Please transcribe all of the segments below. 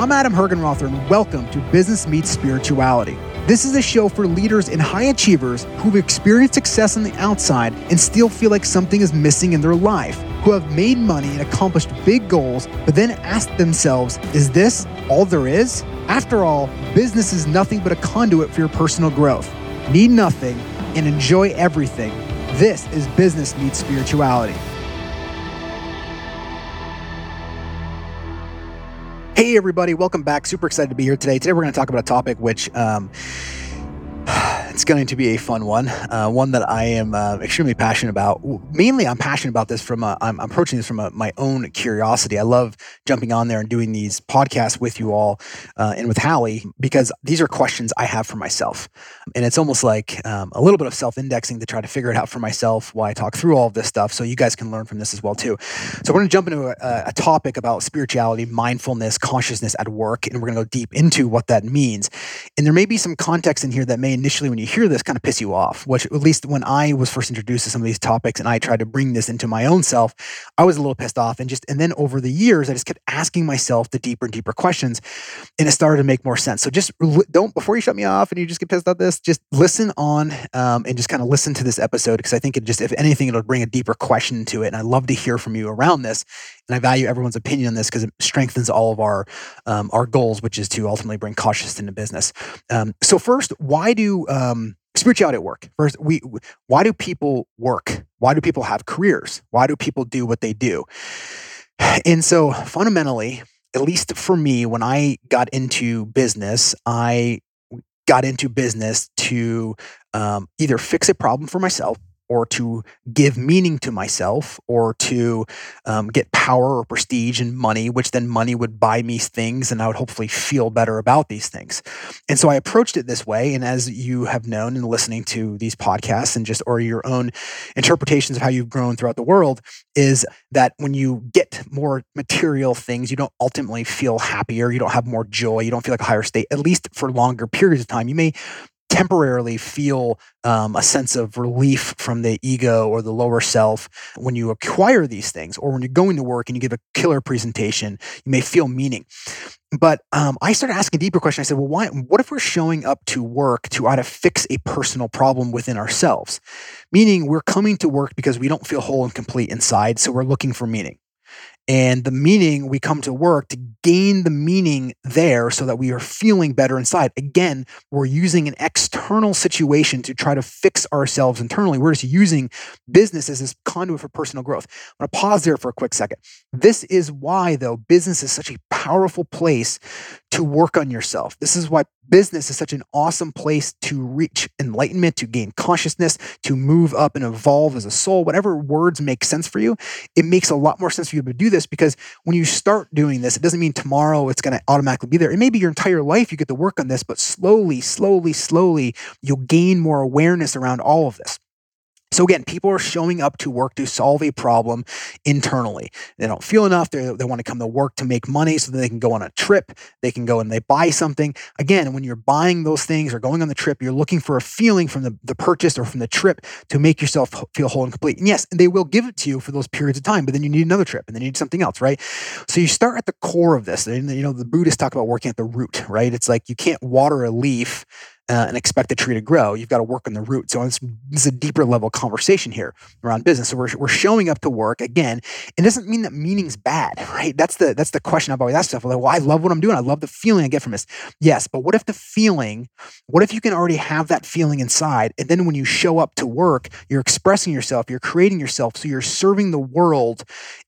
I'm Adam Hergenrother, and welcome to Business Meets Spirituality. This is a show for leaders and high achievers who've experienced success on the outside and still feel like something is missing in their life, who have made money and accomplished big goals, but then ask themselves, is this all there is? After all, business is nothing but a conduit for your personal growth. Need nothing and enjoy everything. This is Business Meets Spirituality. Hey, everybody, welcome back. Super excited to be here today. Today, we're going to talk about a topic which um, it's going to be a fun one, uh, one that I am uh, extremely passionate about. Mainly, I'm passionate about this from a, I'm approaching this from a, my own curiosity. I love jumping on there and doing these podcasts with you all uh, and with Hallie because these are questions I have for myself, and it's almost like um, a little bit of self-indexing to try to figure it out for myself while I talk through all of this stuff, so you guys can learn from this as well too. So we're going to jump into a, a topic about spirituality, mindfulness, consciousness at work, and we're going to go deep into what that means. And there may be some context in here that may initially, when you hear this kind of piss you off, which at least when I was first introduced to some of these topics and I tried to bring this into my own self, I was a little pissed off. And just, and then over the years, I just kept asking myself the deeper and deeper questions and it started to make more sense. So just don't, before you shut me off and you just get pissed at this, just listen on um, and just kind of listen to this episode because I think it just, if anything, it'll bring a deeper question to it. And I love to hear from you around this. And I value everyone's opinion on this because it strengthens all of our um, our goals, which is to ultimately bring consciousness into business. Um, so first, why do um, spirituality at work? First, we why do people work? Why do people have careers? Why do people do what they do? And so fundamentally, at least for me, when I got into business, I got into business to um, either fix a problem for myself or to give meaning to myself or to um, get power or prestige and money, which then money would buy me things and I would hopefully feel better about these things. And so I approached it this way. And as you have known in listening to these podcasts and just, or your own interpretations of how you've grown throughout the world, is that when you get more material things, you don't ultimately feel happier, you don't have more joy, you don't feel like a higher state, at least for longer periods of time. You may temporarily feel um, a sense of relief from the ego or the lower self when you acquire these things or when you're going to work and you give a killer presentation you may feel meaning. But um, i started asking a deeper question. I said well why what if we're showing up to work to try to fix a personal problem within ourselves? Meaning we're coming to work because we don't feel whole and complete inside so we're looking for meaning and the meaning we come to work to gain the meaning there so that we are feeling better inside. Again, we're using an external situation to try to fix ourselves internally. We're just using business as this conduit for personal growth. I'm to pause there for a quick second. This is why, though, business is such a powerful place to work on yourself. This is why business is such an awesome place to reach enlightenment, to gain consciousness, to move up and evolve as a soul. Whatever words make sense for you, it makes a lot more sense for you to do this because when you start doing this, it doesn't mean tomorrow it's going to automatically be there. It may be your entire life you get to work on this, but slowly, slowly, slowly, you'll gain more awareness around all of this. So again, people are showing up to work to solve a problem internally. They don't feel enough. They, they want to come to work to make money so that they can go on a trip. They can go and they buy something. Again, when you're buying those things or going on the trip, you're looking for a feeling from the, the purchase or from the trip to make yourself feel whole and complete. And yes, they will give it to you for those periods of time, but then you need another trip and then you need something else, right? So you start at the core of this. And, you know, the Buddhists talk about working at the root, right? It's like you can't water a leaf uh, and expect the tree to grow. You've got to work on the root. So it's, it's a deeper level conversation here around business. So we're, we're showing up to work again. It doesn't mean that meaning's bad, right? That's the that's the question I've always asked myself. Like, well, I love what I'm doing. I love the feeling I get from this. Yes, but what if the feeling? What if you can already have that feeling inside, and then when you show up to work, you're expressing yourself, you're creating yourself, so you're serving the world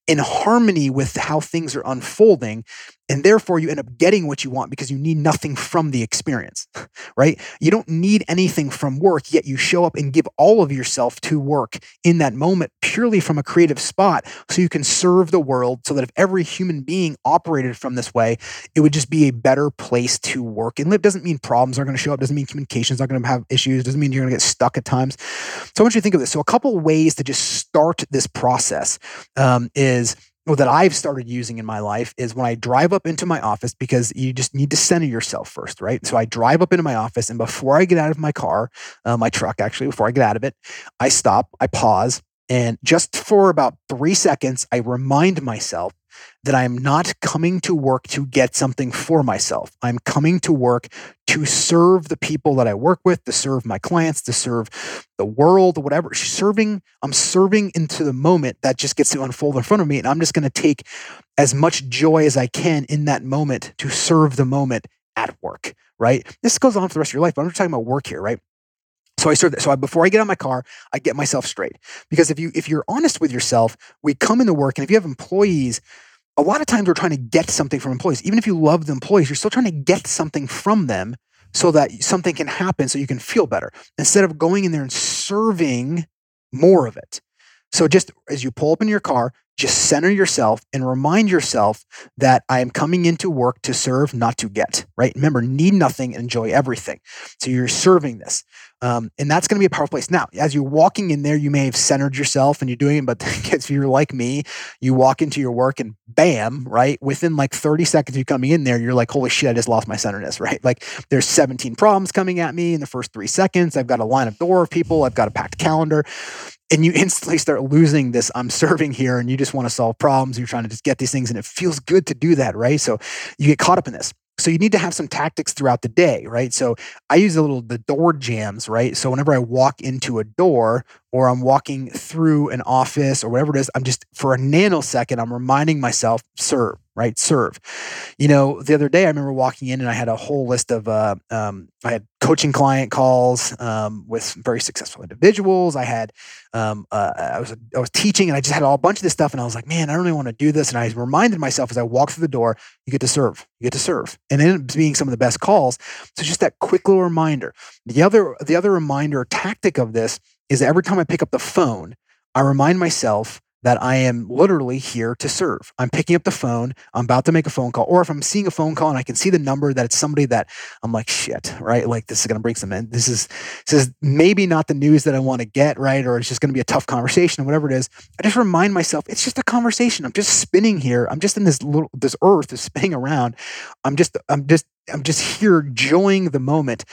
in harmony with how things are unfolding and therefore, you end up getting what you want because you need nothing from the experience, right? You don't need anything from work, yet you show up and give all of yourself to work in that moment purely from a creative spot so you can serve the world so that if every human being operated from this way, it would just be a better place to work and live. Doesn't mean problems aren't going to show up, doesn't mean communications are going to have issues, doesn't mean you're going to get stuck at times. So I want you to think of this. So, a couple ways to just start this process um, is well, that I've started using in my life is when I drive up into my office because you just need to center yourself first, right? So I drive up into my office, and before I get out of my car, uh, my truck actually, before I get out of it, I stop, I pause, and just for about three seconds, I remind myself that I'm not coming to work to get something for myself. I'm coming to work to serve the people that I work with, to serve my clients, to serve the world, whatever. Serving, I'm serving into the moment that just gets to unfold in front of me. And I'm just going to take as much joy as I can in that moment to serve the moment at work, right? This goes on for the rest of your life, but I'm just talking about work here, right? So I that. So I, before I get of my car, I get myself straight. Because if you if you're honest with yourself, we come into work, and if you have employees, a lot of times we're trying to get something from employees. Even if you love the employees, you're still trying to get something from them so that something can happen so you can feel better instead of going in there and serving more of it. So just as you pull up in your car, just center yourself and remind yourself that I am coming into work to serve, not to get, right? Remember, need nothing enjoy everything. So you're serving this. Um, and that's going to be a powerful place. Now, as you're walking in there, you may have centered yourself and you're doing it, but if you're like me, you walk into your work and bam, right? Within like 30 seconds of you coming in there, you're like, holy shit, I just lost my centeredness, right? Like there's 17 problems coming at me in the first three seconds. I've got a line of door of people, I've got a packed calendar and you instantly start losing this i'm serving here and you just want to solve problems you're trying to just get these things and it feels good to do that right so you get caught up in this so you need to have some tactics throughout the day right? So i use a little the door jambs right? So whenever i walk into a door or i'm walking through an office or whatever it is i'm just for a nanosecond i'm reminding myself serve right? Serve. You know, the other day I remember walking in and I had a whole list of, uh, um, I had coaching client calls um, with very successful individuals. I had, um, uh, I was I was teaching and I just had all a bunch of this stuff and I was like, man, I don't really want to do this. And I reminded myself as I walked through the door, you get to serve, you get to serve, and it ended up being some of the best calls. So just that quick little reminder. The other the other reminder tactic of this is that every time I pick up the phone, I remind myself that I am literally here to serve. I'm picking up the phone. I'm about to make a phone call. Or if I'm seeing a phone call and I can see the number that it's somebody that I'm like, shit, right? Like this is to bring some in. This is, this is maybe not the news that I want to get, right? Or it's just to be a tough conversation or whatever it is. I just remind myself, it's just a conversation. I'm just spinning here. I'm just in this little, this earth is spinning around. I'm just, I'm just, I'm just here enjoying the moment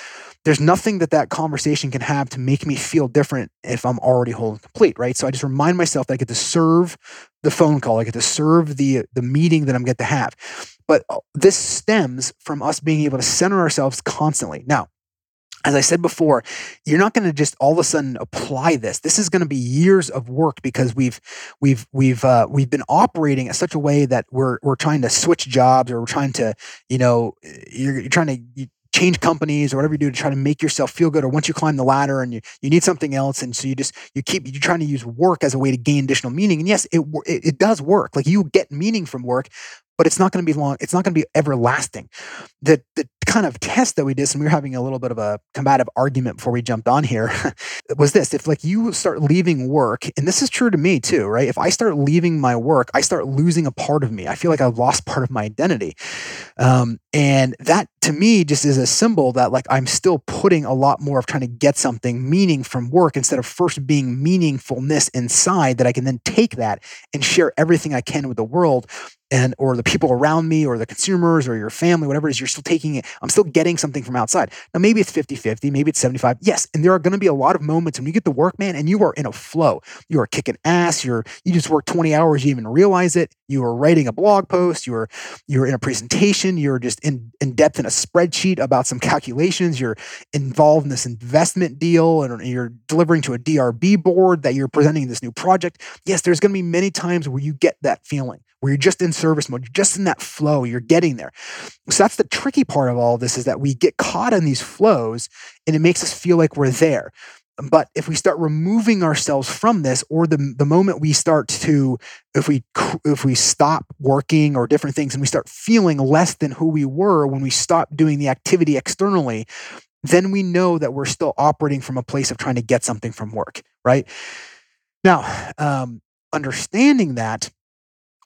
there's nothing that that conversation can have to make me feel different if I'm already whole and complete, right? So I just remind myself that I get to serve the phone call, I get to serve the the meeting that I'm get to have. But uh, this stems from us being able to center ourselves constantly. Now, as I said before, you're not going to just all of a sudden apply this. This is going to be years of work because we've we've we've uh, we've been operating in such a way that we're we're trying to switch jobs or we're trying to you know you're, you're trying to change companies or whatever you do to try to make yourself feel good or once you climb the ladder and you, you need something else and so you just you keep you're trying to use work as a way to gain additional meaning and yes it, it, it does work. Like you get meaning from work but it's not going to be long. It's not going to be everlasting. The the kind of test that we did, and we were having a little bit of a combative argument before we jumped on here, was this: if like you start leaving work, and this is true to me too, right? If I start leaving my work, I start losing a part of me. I feel like I've lost part of my identity, um, and that to me just is a symbol that like I'm still putting a lot more of trying to get something meaning from work instead of first being meaningfulness inside that I can then take that and share everything I can with the world and or the people around me or the consumers or your family whatever it is you're still taking it i'm still getting something from outside. Now maybe it's 50-50 maybe it's 75 yes and there are going to be a lot of moments when you get the work man and you are in a flow. You are kicking ass you're you just work 20 hours you even realize it. You are writing a blog post you're you're in a presentation you're just in in depth in a spreadsheet about some calculations you're involved in this investment deal and you're delivering to a drb board that you're presenting this new project. Yes there's going to be many times where you get that feeling where you're just in service mode, you're just in that flow, you're getting there. So that's the tricky part of all of this is that we get caught in these flows and it makes us feel like we're there. But if we start removing ourselves from this, or the, the moment we start to, if we if we stop working or different things, and we start feeling less than who we were when we stop doing the activity externally, then we know that we're still operating from a place of trying to get something from work, right? Now, um, understanding that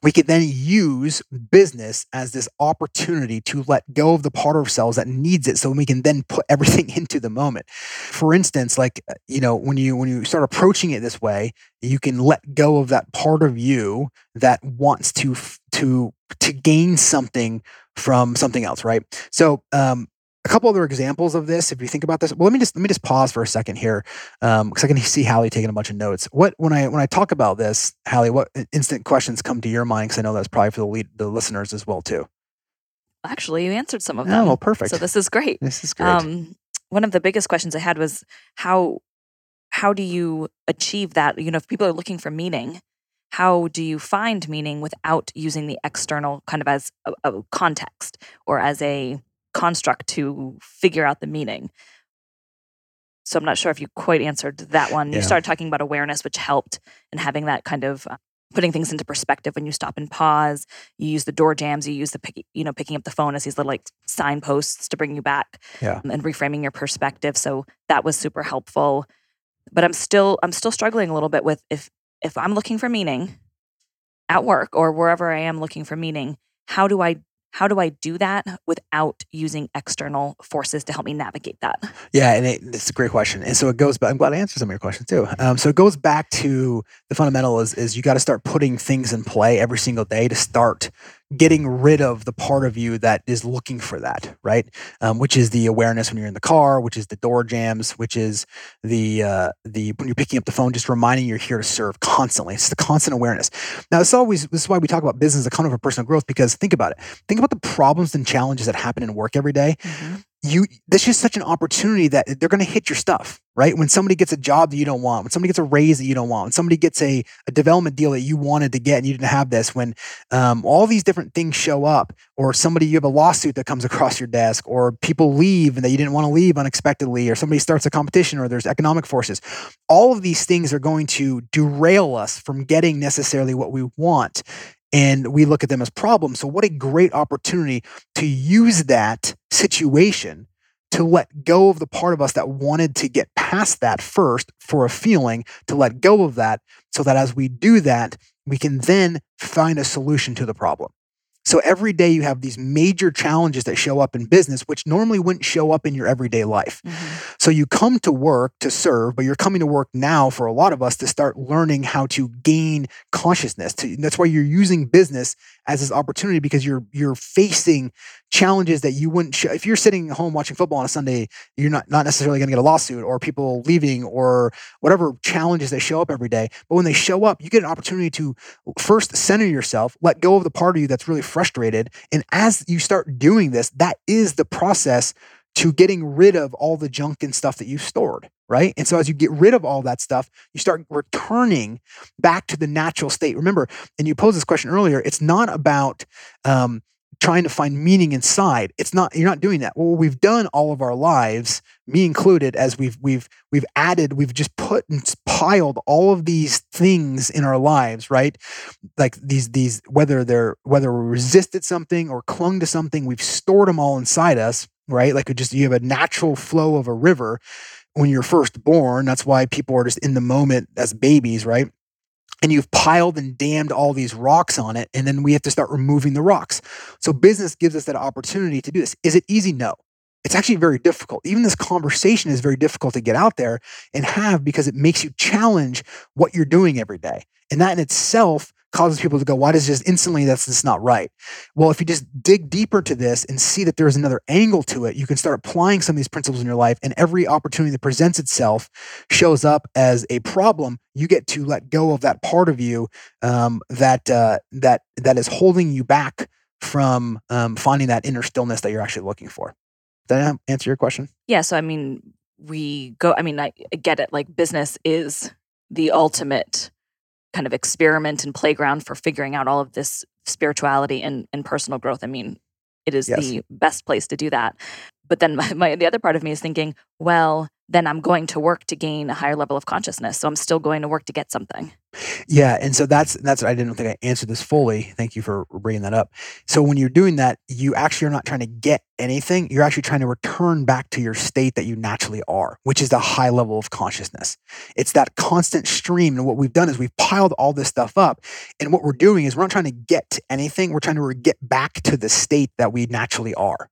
we could then use business as this opportunity to let go of the part of ourselves that needs it so we can then put everything into the moment. For instance like uh, you know when you when you start approaching it this way you can let go of that part of you that wants to to to gain something from something else right? So um a couple other examples of this if you think about this. Well let me just let me just pause for a second here because um, i can see hallie taking a bunch of notes. What when i when i talk about this hallie what instant questions come to your mind because i know that's probably for the lead, the listeners as well too. Actually you answered some of them. oh perfect. So this is great. This is great. Um, one of the biggest questions i had was how how do you achieve that? You know if people are looking for meaning how do you find meaning without using the external kind of as a, a context or as a construct to figure out the meaning. So I'm not sure if you quite answered that one. Yeah. You started talking about awareness, which helped in having that kind of uh, putting things into perspective when you stop and pause. You use the door jambs. You use the pick, you know picking up the phone as these little like signposts to bring you back. Yeah. And reframing your perspective. So that was super helpful. But I'm still I'm still struggling a little bit with if if I'm looking for meaning at work or wherever I am looking for meaning, how do I how do I do that without using external forces to help me navigate that? Yeah, and it, it's a great question. And so it goes back, I'm glad I answered some of your questions too. Um, so it goes back to the fundamental is, is you got to start putting things in play every single day to start getting rid of the part of you that is looking for that, right? Um, which is the awareness when you're in the car, which is the door jambs, which is the uh, the when you're picking up the phone, just reminding you're here to serve constantly. It's the constant awareness. Now, this always this is why we talk about business as a kind of a personal growth because think about it. Think about the problems and challenges that happen in work every day. Mm-hmm you this is such an opportunity that they're going to hit your stuff right? When somebody gets a job that you don't want when somebody gets a raise that you don't want when somebody gets a, a development deal that you wanted to get and you didn't have this when um, all these different things show up or somebody you have a lawsuit that comes across your desk or people leave and that you didn't want to leave unexpectedly or somebody starts a competition or there's economic forces. All of these things are going to derail us from getting necessarily what we want and we look at them as problems. So, what a great opportunity to use that situation to let go of the part of us that wanted to get past that first for a feeling, to let go of that, so that as we do that, we can then find a solution to the problem. So every day you have these major challenges that show up in business, which normally wouldn't show up in your everyday life. Mm-hmm. So you come to work to serve, but you're coming to work now for a lot of us to start learning how to gain consciousness. To, that's why you're using business as this opportunity because you're you're facing challenges that you wouldn't sh- if you're sitting at home watching football on a Sunday, you're not not necessarily going to get a lawsuit or people leaving or whatever challenges that show up every day. But when they show up, you get an opportunity to first center yourself, let go of the part of you that's really frustrated, and as you start doing this, that is the process to getting rid of all the junk and stuff that you've stored, right? And so as you get rid of all that stuff, you start returning back to the natural state. Remember, and you posed this question earlier, it's not about um, trying to find meaning inside. It's not you're not doing that. Well, we've done all of our lives, me included, as we've we've we've added, we've just put and piled all of these things in our lives, right? Like these these whether they're whether we resisted something or clung to something, we've stored them all inside us right? Like just you have a natural flow of a river when you're first born. That's why people are just in the moment as babies, right? And you've piled and dammed all these rocks on it, and then we have to start removing the rocks. So business gives us that opportunity to do this. Is it easy? No. It's actually very difficult. Even this conversation is very difficult to get out there and have because it makes you challenge what you're doing every day. And that in itself causes people to go, why does just instantly that's just not right? Well, if you just dig deeper to this and see that there's another angle to it, you can start applying some of these principles in your life. And every opportunity that presents itself shows up as a problem. You get to let go of that part of you um, that uh, that that is holding you back from um, finding that inner stillness that you're actually looking for. Did that answer your question? Yeah. So I mean, we go. I mean, I get it. Like business is the ultimate kind of experiment and playground for figuring out all of this spirituality and, and personal growth. I mean, it is yes. the best place to do that. But then my, my, the other part of me is thinking, well, then I'm going to work to gain a higher level of consciousness. So I'm still going to work to get something. Yeah, and so that's that's I didn't think I answered this fully. Thank you for bringing that up. So when you're doing that, you actually are not trying to get anything. You're actually trying to return back to your state that you naturally are, which is the high level of consciousness. It's that constant stream. And what we've done is we've piled all this stuff up. And what we're doing is we're not trying to get to anything. We're trying to get back to the state that we naturally are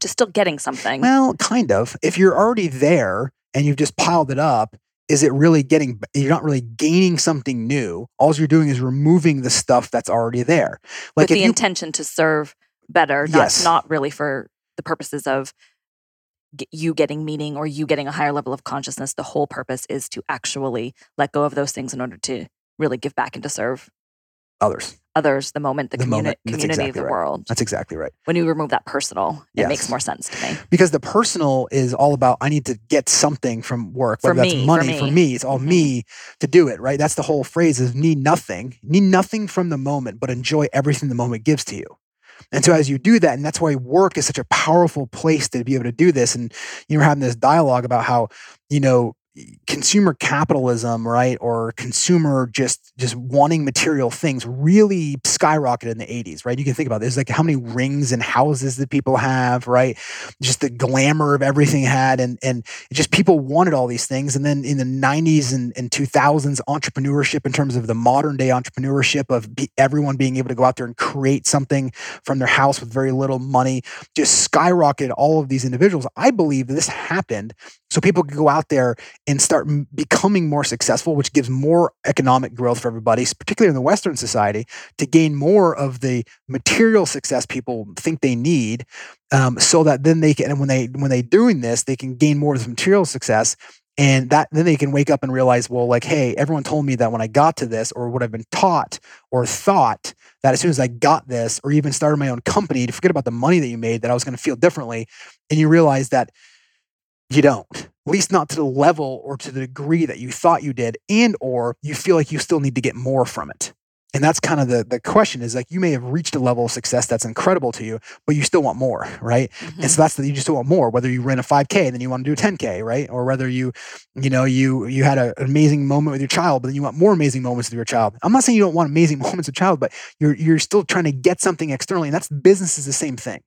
just still getting something. Well, kind of. If you're already there and you've just piled it up, is it really getting you're not really gaining something new all you're doing is removing the stuff that's already there like with the you, intention to serve better that's yes. not really for the purposes of you getting meaning or you getting a higher level of consciousness. The whole purpose is to actually let go of those things in order to really give back and to serve Others. Others, the moment, the, The communi- moment. Community, exactly the right. world. That's exactly right. When you remove that personal, it Yes. makes more sense to me. Because the personal is all about I need to get something from work, For whether that's me, for money for me. me. It's all Mhm. me to do it, right? That's the whole phrase is need nothing, need nothing from the moment, but enjoy everything the moment gives to you. And so as you do that, and that's why work is such a powerful place to be able to do this. And you were having this dialogue about how, you know, consumer capitalism, right, or consumer just just wanting material things really skyrocketed in the 80s, right? You can think about this, like how many rings and houses that people have, right? Just the glamour of everything had, and and just people wanted all these things. And then in the 90s and, and 2000s, entrepreneurship in terms of the modern day entrepreneurship of everyone being able to go out there and create something from their house with very little money, just skyrocketed all of these individuals. I believe this happened so people could go out there and start m- becoming more successful, which gives more economic growth for everybody, particularly in the Western society, to gain more of the material success people think they need, um, so that then they can, and when they when they're doing this, they can gain more of the material success. And that then they can wake up and realize, well, like, hey, everyone told me that when I got to this, or what I've been taught or thought that as soon as I got this, or even started my own company, to forget about the money that you made, that I was going to feel differently. And you realize that you don't at least not to the level or to the degree that you thought you did and or you feel like you still need to get more from it. And that's kind of the the question is like you may have reached a level of success that's incredible to you but you still want more right? Mhm. and so that's the you just want more whether you ran a 5k and then you want to do a 10k right? Or whether you you know you you had a, an amazing moment with your child but then you want more amazing moments with your child. I'm not saying you don't want amazing moments with child but you're you're still trying to get something externally and that's business is the same thing.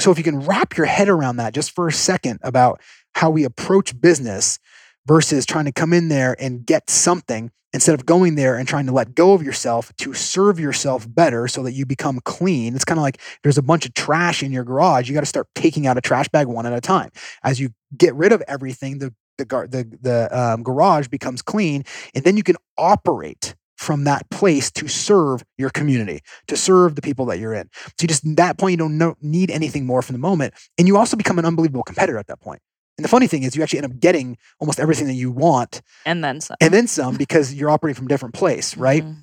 So if you can wrap your head around that just for a second about how we approach business versus trying to come in there and get something instead of going there and trying to let go of yourself to serve yourself better so that you become clean. It's kind of like there's a bunch of trash in your garage. You got to start taking out a trash bag one at a time. As you get rid of everything, the the the, the um, garage becomes clean, and then you can operate from that place to serve your community, to serve the people that you're in. So you just at that point you don't know, need anything more from the moment, and you also become an unbelievable competitor at that point. And the funny thing is, you actually end up getting almost everything that you want, and then some. and then some, because you're operating from a different place, right? Mhm.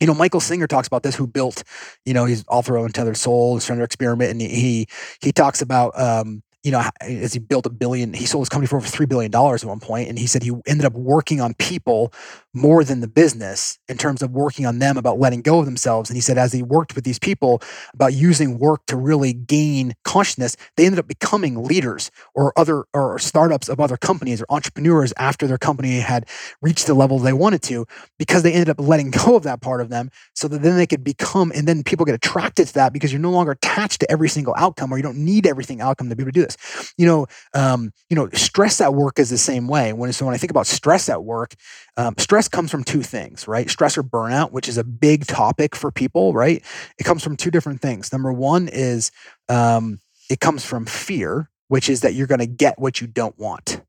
You know, Michael Singer talks about this. Who built, you know, he's author of Untethered Soul, Surrender Experiment, and he he, he talks about, um, you know, as he built a billion, he sold his company for over three billion dollars at one point, and he said he ended up working on people more than the business in terms of working on them about letting go of themselves. And he said as he worked with these people about using work to really gain consciousness, they ended up becoming leaders or other or startups of other companies or entrepreneurs after their company had reached the level they wanted to because they ended up letting go of that part of them so that then they could become and then people get attracted to that because you're no longer attached to every single outcome or you don't need everything outcome to be able to do this you know um, you know stress at work is the same way. When so when i think about stress at work um, stress comes from two things right? Stress or burnout which is a big topic for people right? It comes from two different things. Number one is um, it comes from fear which is that you're going to get what you don't want.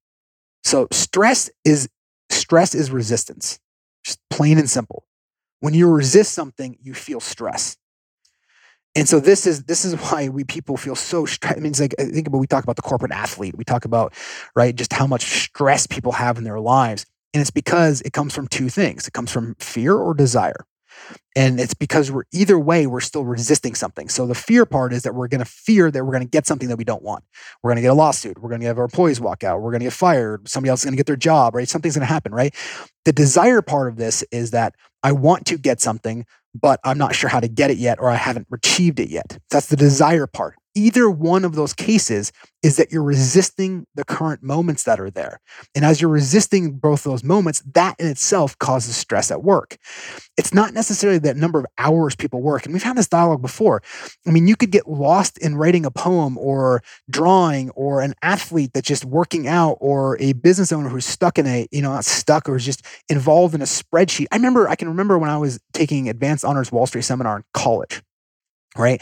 So stress is stress is resistance. Just plain and simple. When you resist something you feel stress and so this is this is why we people feel so stressed. I mean, it's like I think about we talk about the corporate athlete. We talk about right just how much stress people have in their lives, and it's because it comes from two things. It comes from fear or desire, and it's because we're either way we're still resisting something. So the fear part is that we're going to fear that we're going to get something that we don't want. We're going to get a lawsuit. We're going to have our employees walk out. We're going to get fired. Somebody else is going to get their job. Right? Something's going to happen. Right? The desire part of this is that I want to get something, but I'm not sure how to get it yet, or I haven't achieved it yet. That's the desire part. Either one of those cases is that you're resisting the current moments that are there. And as you're resisting both those moments, that in itself causes stress at work. It's not necessarily the number of hours people work. And we've had this dialogue before. I mean, you could get lost in writing a poem or drawing or an athlete that's just working out or a business owner who's stuck in a, you know, not stuck or is just involved in a spreadsheet. I remember, I can remember when I was taking advanced honors Wall Street seminar in college right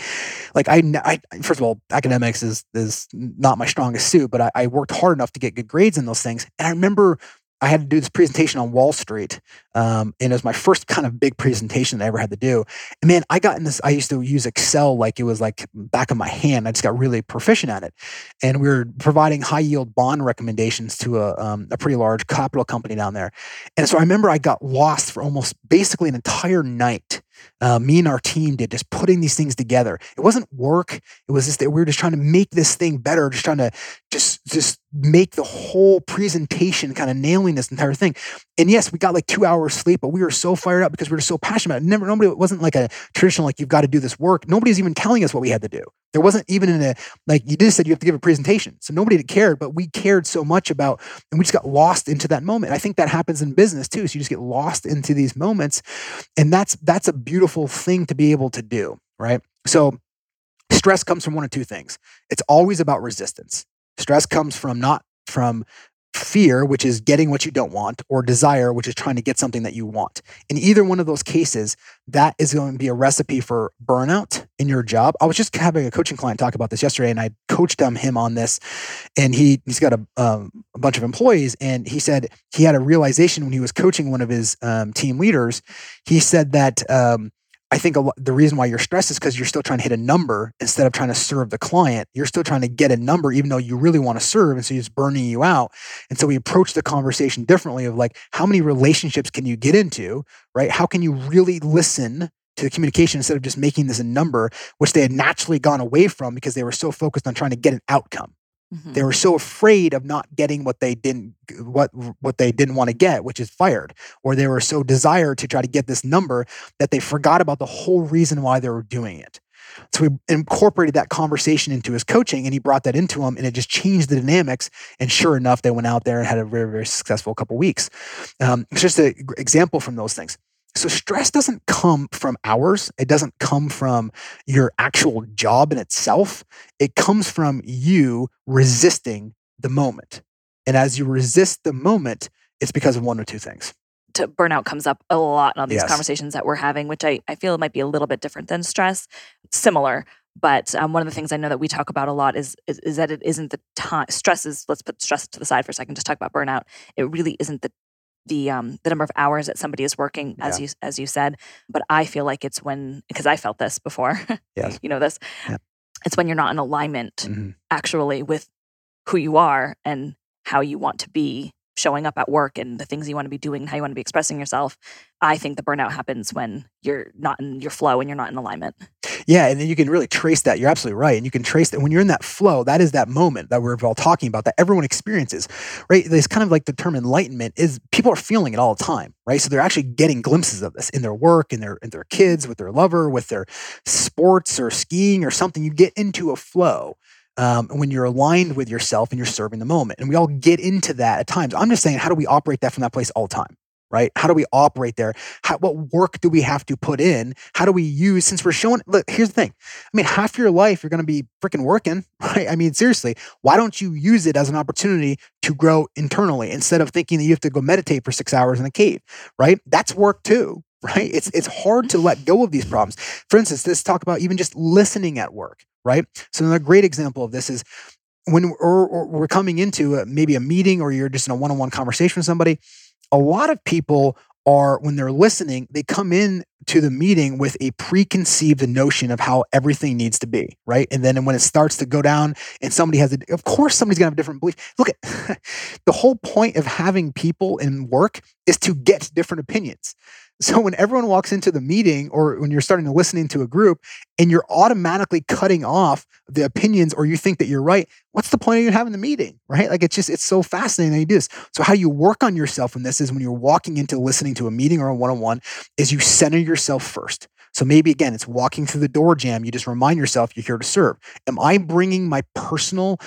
like I, I first of all academics is is not my strongest suit but I, I worked hard enough to get good grades in those things and i remember I had to do this presentation on Wall Street, um, and it was my first kind of big presentation that I ever had to do. And man, I got in this. I used to use Excel like it was like back of my hand. I just got really proficient at it, and we were providing high yield bond recommendations to a um, a pretty large capital company down there. And so I remember I got lost for almost basically an entire night uh, me and our team did just putting these things together. It wasn't work. It was just that we were just trying to make this thing better, just trying to just just make the whole presentation kind of nailing this entire thing. And yes, we got like two hours sleep, but we were so fired up because we were so passionate about it. Never, nobody, it wasn't like a traditional, like you've got to do this work. Nobody's even telling us what we had to do. There wasn't even in a, like you just said, you have to give a presentation. So nobody cared, but we cared so much about, and we just got lost into that moment. I think that happens in business too. So you just get lost into these moments. And that's, that's a beautiful thing to be able to do. Right. So stress comes from one of two things. It's always about resistance. Stress comes from not from fear, which is getting what you don't want, or desire, which is trying to get something that you want. In either one of those cases, that is going to be a recipe for burnout in your job. I was just having a coaching client talk about this yesterday, and I coached him, him on this. And he he's got a, um, a bunch of employees, and he said he had a realization when he was coaching one of his um, team leaders. He said that um, I think lo- the reason why you're stressed is because you're still trying to hit a number instead of trying to serve the client. You're still trying to get a number, even though you really want to serve. And so it's burning you out. And so we approach the conversation differently of like, how many relationships can you get into, right? How can you really listen to the communication instead of just making this a number, which they had naturally gone away from because they were so focused on trying to get an outcome. Mhm. They were so afraid of not getting what they didn't what what they didn't want to get, which is fired, or they were so desired to try to get this number that they forgot about the whole reason why they were doing it. So we incorporated that conversation into his coaching, and he brought that into him, and it just changed the dynamics. And sure enough, they went out there and had a very very successful couple weeks. Um, it's just an example from those things. So stress doesn't come from hours. It doesn't come from your actual job in itself. It comes from you resisting the moment. And as you resist the moment, it's because of one or two things. to burnout comes up a lot in all these Yes. conversations that we're having, which I, I feel might be a little bit different than stress, similar. But um, one of the things I know that we talk about a lot is, is is that it isn't the time. Stress is let's put stress to the side for a second. Just talk about burnout. It really isn't the the um the number of hours that somebody is working, as you as you said. But I feel like it's when because I felt this before. Yes. you know this. Yeah. It's when you're not in alignment Mhm. actually with who you are and how you want to be showing up at work and the things you want to be doing and how you want to be expressing yourself. I think the burnout happens when you're not in your flow and you're not in alignment. Yeah, and then you can really trace that. You're absolutely right. And you can trace that when you're in that flow, that is that moment that we're all talking about that everyone experiences, right? This kind of like the term enlightenment is people are feeling it all the time, right? So they're actually getting glimpses of this in their work, in their in their kids, with their lover, with their sports or skiing or something. You get into a flow. Um, when you're aligned with yourself and you're serving the moment. And we all get into that at times. I'm just saying, how do we operate that from that place all the time? Right? How do we operate there? How, what work do we have to put in? How do we use, since we're showing, look, here's the thing. I mean, half your life you're going to be freaking working, right? I mean, seriously, why don't you use it as an opportunity to grow internally instead of thinking that you have to go meditate for six hours in a cave, right? That's work too, right? It's it's hard to let go of these problems. For instance, let's talk about even just listening at work, right? So another great example of this is when we're, or we're coming into a, maybe a meeting or you're just in a one-on-one conversation with somebody. A lot of people are when they're listening, they come in to the meeting with a preconceived notion of how everything needs to be, right? And then when it starts to go down and somebody has a, of course, somebody's gonna have a different belief. Look at the whole point of having people in work is to get different opinions. So when everyone walks into the meeting or when you're starting to listen to a group and you're automatically cutting off the opinions or you think that you're right, what's the point of you having the meeting, right? Like it's just, it's so fascinating that you do this. So how you work on yourself in this is when you're walking into listening to a meeting or a one-on-one is you center yourself first. So maybe again, it's walking through the door jamb. You just remind yourself you're here to serve. Am I bringing my personal,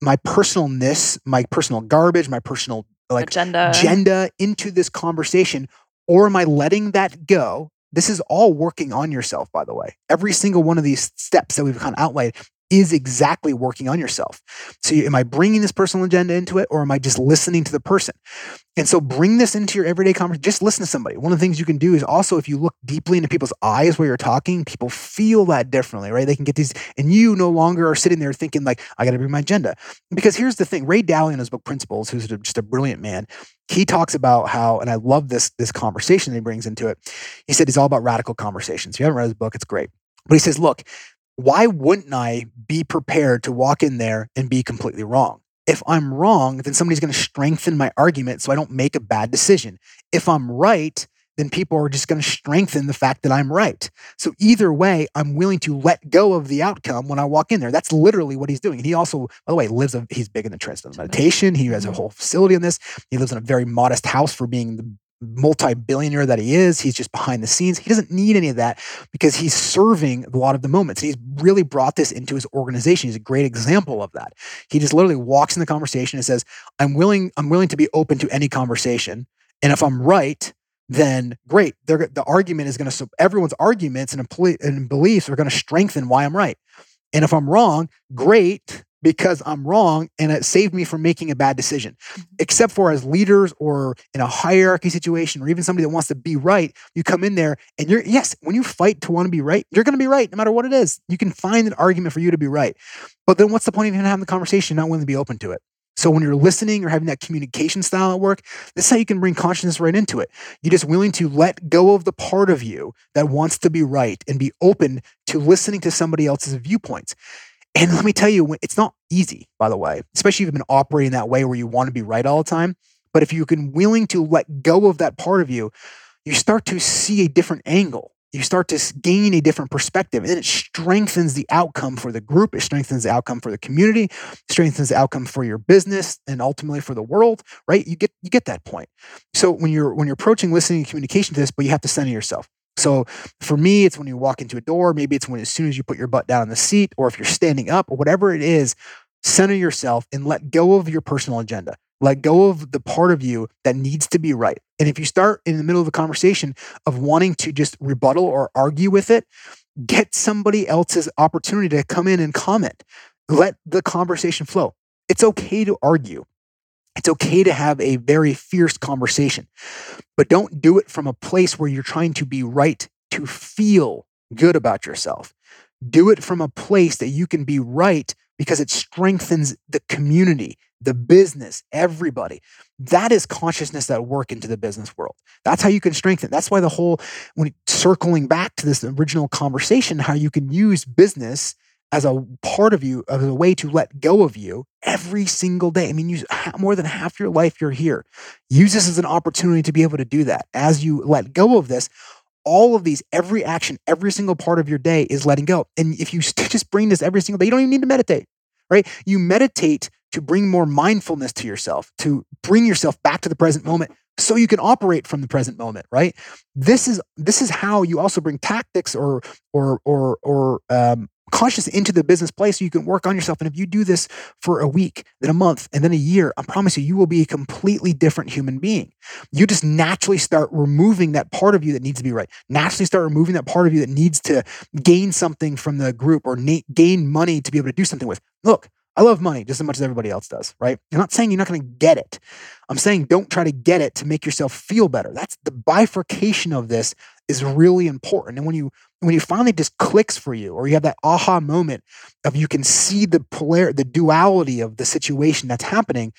my personalness, my personal garbage, my personal like Agenda. agenda into this conversation, or am I letting that go? This is all working on yourself, by the way. Every single one of these steps that we've kind of outlined is exactly working on yourself. So, am I bringing this personal agenda into it or am I just listening to the person? And so, bring this into your everyday conversation. Just listen to somebody. One of the things you can do is also, if you look deeply into people's eyes while you're talking, people feel that differently, right? They can get these, and you no longer are sitting there thinking, like, I got to bring my agenda. Because here's the thing Ray Dalio in his book Principles, who's just a brilliant man, he talks about how, and I love this, this conversation he brings into it. He said he's all about radical conversations. If you haven't read his book, it's great. But he says, look, why wouldn't I be prepared to walk in there and be completely wrong? If I'm wrong, then somebody's going to strengthen my argument so I don't make a bad decision. If I'm right, then people are just going to strengthen the fact that I'm right. So either way, I'm willing to let go of the outcome when I walk in there. That's literally what he's doing. And he also, by the way, lives, a, he's big in the transcendental meditation. He has a mm-hmm. whole facility on this. He lives in a very modest house for being the multi-billionaire that he is he's just behind the scenes. He doesn't need any of that because he's serving a lot of the moments. He's really brought this into his organization. He's a great example of that. He just literally walks in the conversation and says i'm willing i'm willing to be open to any conversation. And if i'm right then great. They're, the argument is going to everyone's arguments and, and beliefs are going to strengthen why i'm right. And if i'm wrong great because I'm wrong and it saved me from making a bad decision. Mm-hmm. Except for as leaders or in a hierarchy situation or even somebody that wants to be right, you come in there and you're, yes, when you fight to want to be right, you're going to be right no matter what it is. You can find an argument for you to be right. But then what's the point of even having the conversation, not willing to be open to it? So when you're listening or having that communication style at work, this is how you can bring consciousness right into it. You're just willing to let go of the part of you that wants to be right and be open to listening to somebody else's viewpoints. And let me tell you, it's not easy, by the way, especially if you've been operating that way where you want to be right all the time. But if you're willing to let go of that part of you, you start to see a different angle. You start to gain a different perspective, and it strengthens the outcome for the group. It strengthens the outcome for the community, strengthens the outcome for your business, and ultimately for the world. Right? You get you get that point. So when you're when you're approaching listening and communication to this, but you have to center yourself. So for me, it's when you walk into a door, maybe it's when as soon as you put your butt down on the seat, or if you're standing up, or whatever it is, center yourself and let go of your personal agenda. Let go of the part of you that needs to be right. And if you start in the middle of a conversation of wanting to just rebuttal or argue with it, get somebody else's opportunity to come in and comment. Let the conversation flow. It's okay to argue. It's okay to have a very fierce conversation, but don't do it from a place where you're trying to be right to feel good about yourself. Do it from a place that you can be right because it strengthens the community, the business, everybody. That is consciousness that work into the business world. That's how you can strengthen. That's why the whole when circling back to this original conversation, how you can use business as a part of you, as a way to let go of you every single day. I mean, you more than half your life you're here. Use this as an opportunity to be able to do that. As you let go of this, all of these, every action, every single part of your day is letting go. And if you just bring this every single day, you don't even need to meditate, right? You meditate to bring more mindfulness to yourself, to bring yourself back to the present moment so you can operate from the present moment right this is this is how you also bring tactics or or or or um, conscious into the business place so you can work on yourself. And if you do this for a week, then a month, and then a year, I promise you, you will be a completely different human being. You just naturally start removing that part of you that needs to be right. Naturally start removing that part of you that needs to gain something from the group or na- gain money to be able to do something with. Look, I love money just as much as everybody else does, right? I'm not saying you're not going to get it. I'm saying don't try to get it to make yourself feel better. That's the bifurcation of this is really important. And when you when you finally just clicks for you, or you have that aha moment of you can see the polar the duality of the situation that's happening,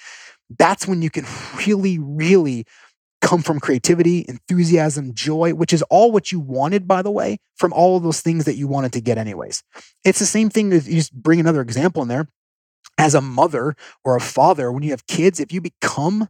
that's when you can really, really come from creativity, enthusiasm, joy, which is all what you wanted, by the way, from all of those things that you wanted to get anyways. It's the same thing if you just bring another example in there as a mother or a father, when you have kids, if you become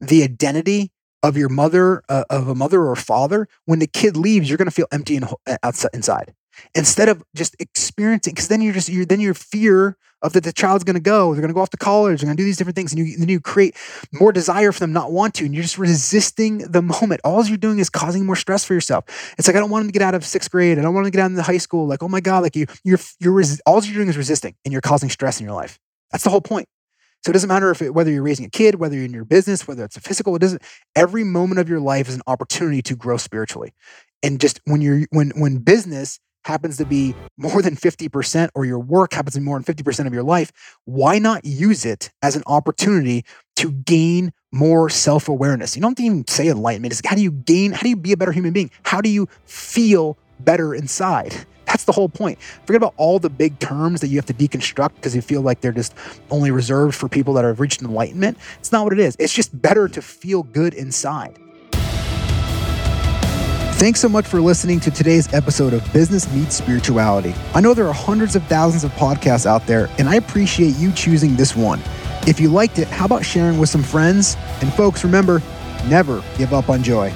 the identity of your mother, uh, of a mother or father, when the kid leaves, you're going to feel empty and uh, outside inside. Instead of just experiencing, because then you're just you're then your fear of that the child's going to go, they're going to go off to college, they're going to do these different things, and you then you create more desire for them not want to, and you're just resisting the moment. All you're doing is causing more stress for yourself. It's like I don't want them to get out of sixth grade, I don't want to get out into high school. Like oh my god, like you you're you're res- all you're doing is resisting, and you're causing stress in your life. That's the whole point. So it doesn't matter if it, whether you're raising a kid, whether you're in your business, whether it's a physical, it doesn't. Every moment of your life is an opportunity to grow spiritually. And just when you're when when business happens to be more than 50% or your work happens to be more than 50% of your life, why not use it as an opportunity to gain more self awareness? You don't even say enlightenment. It's how do you gain, how do you be a better human being? How do you feel better inside? That's the whole point. Forget about all the big terms that you have to deconstruct because you feel like they're just only reserved for people that have reached enlightenment. It's not what it is. It's just better to feel good inside. Thanks so much for listening to today's episode of Business Meets Spirituality. I know there are hundreds of thousands of podcasts out there, and I appreciate you choosing this one. If you liked it, how about sharing with some friends? And folks, remember, never give up on joy.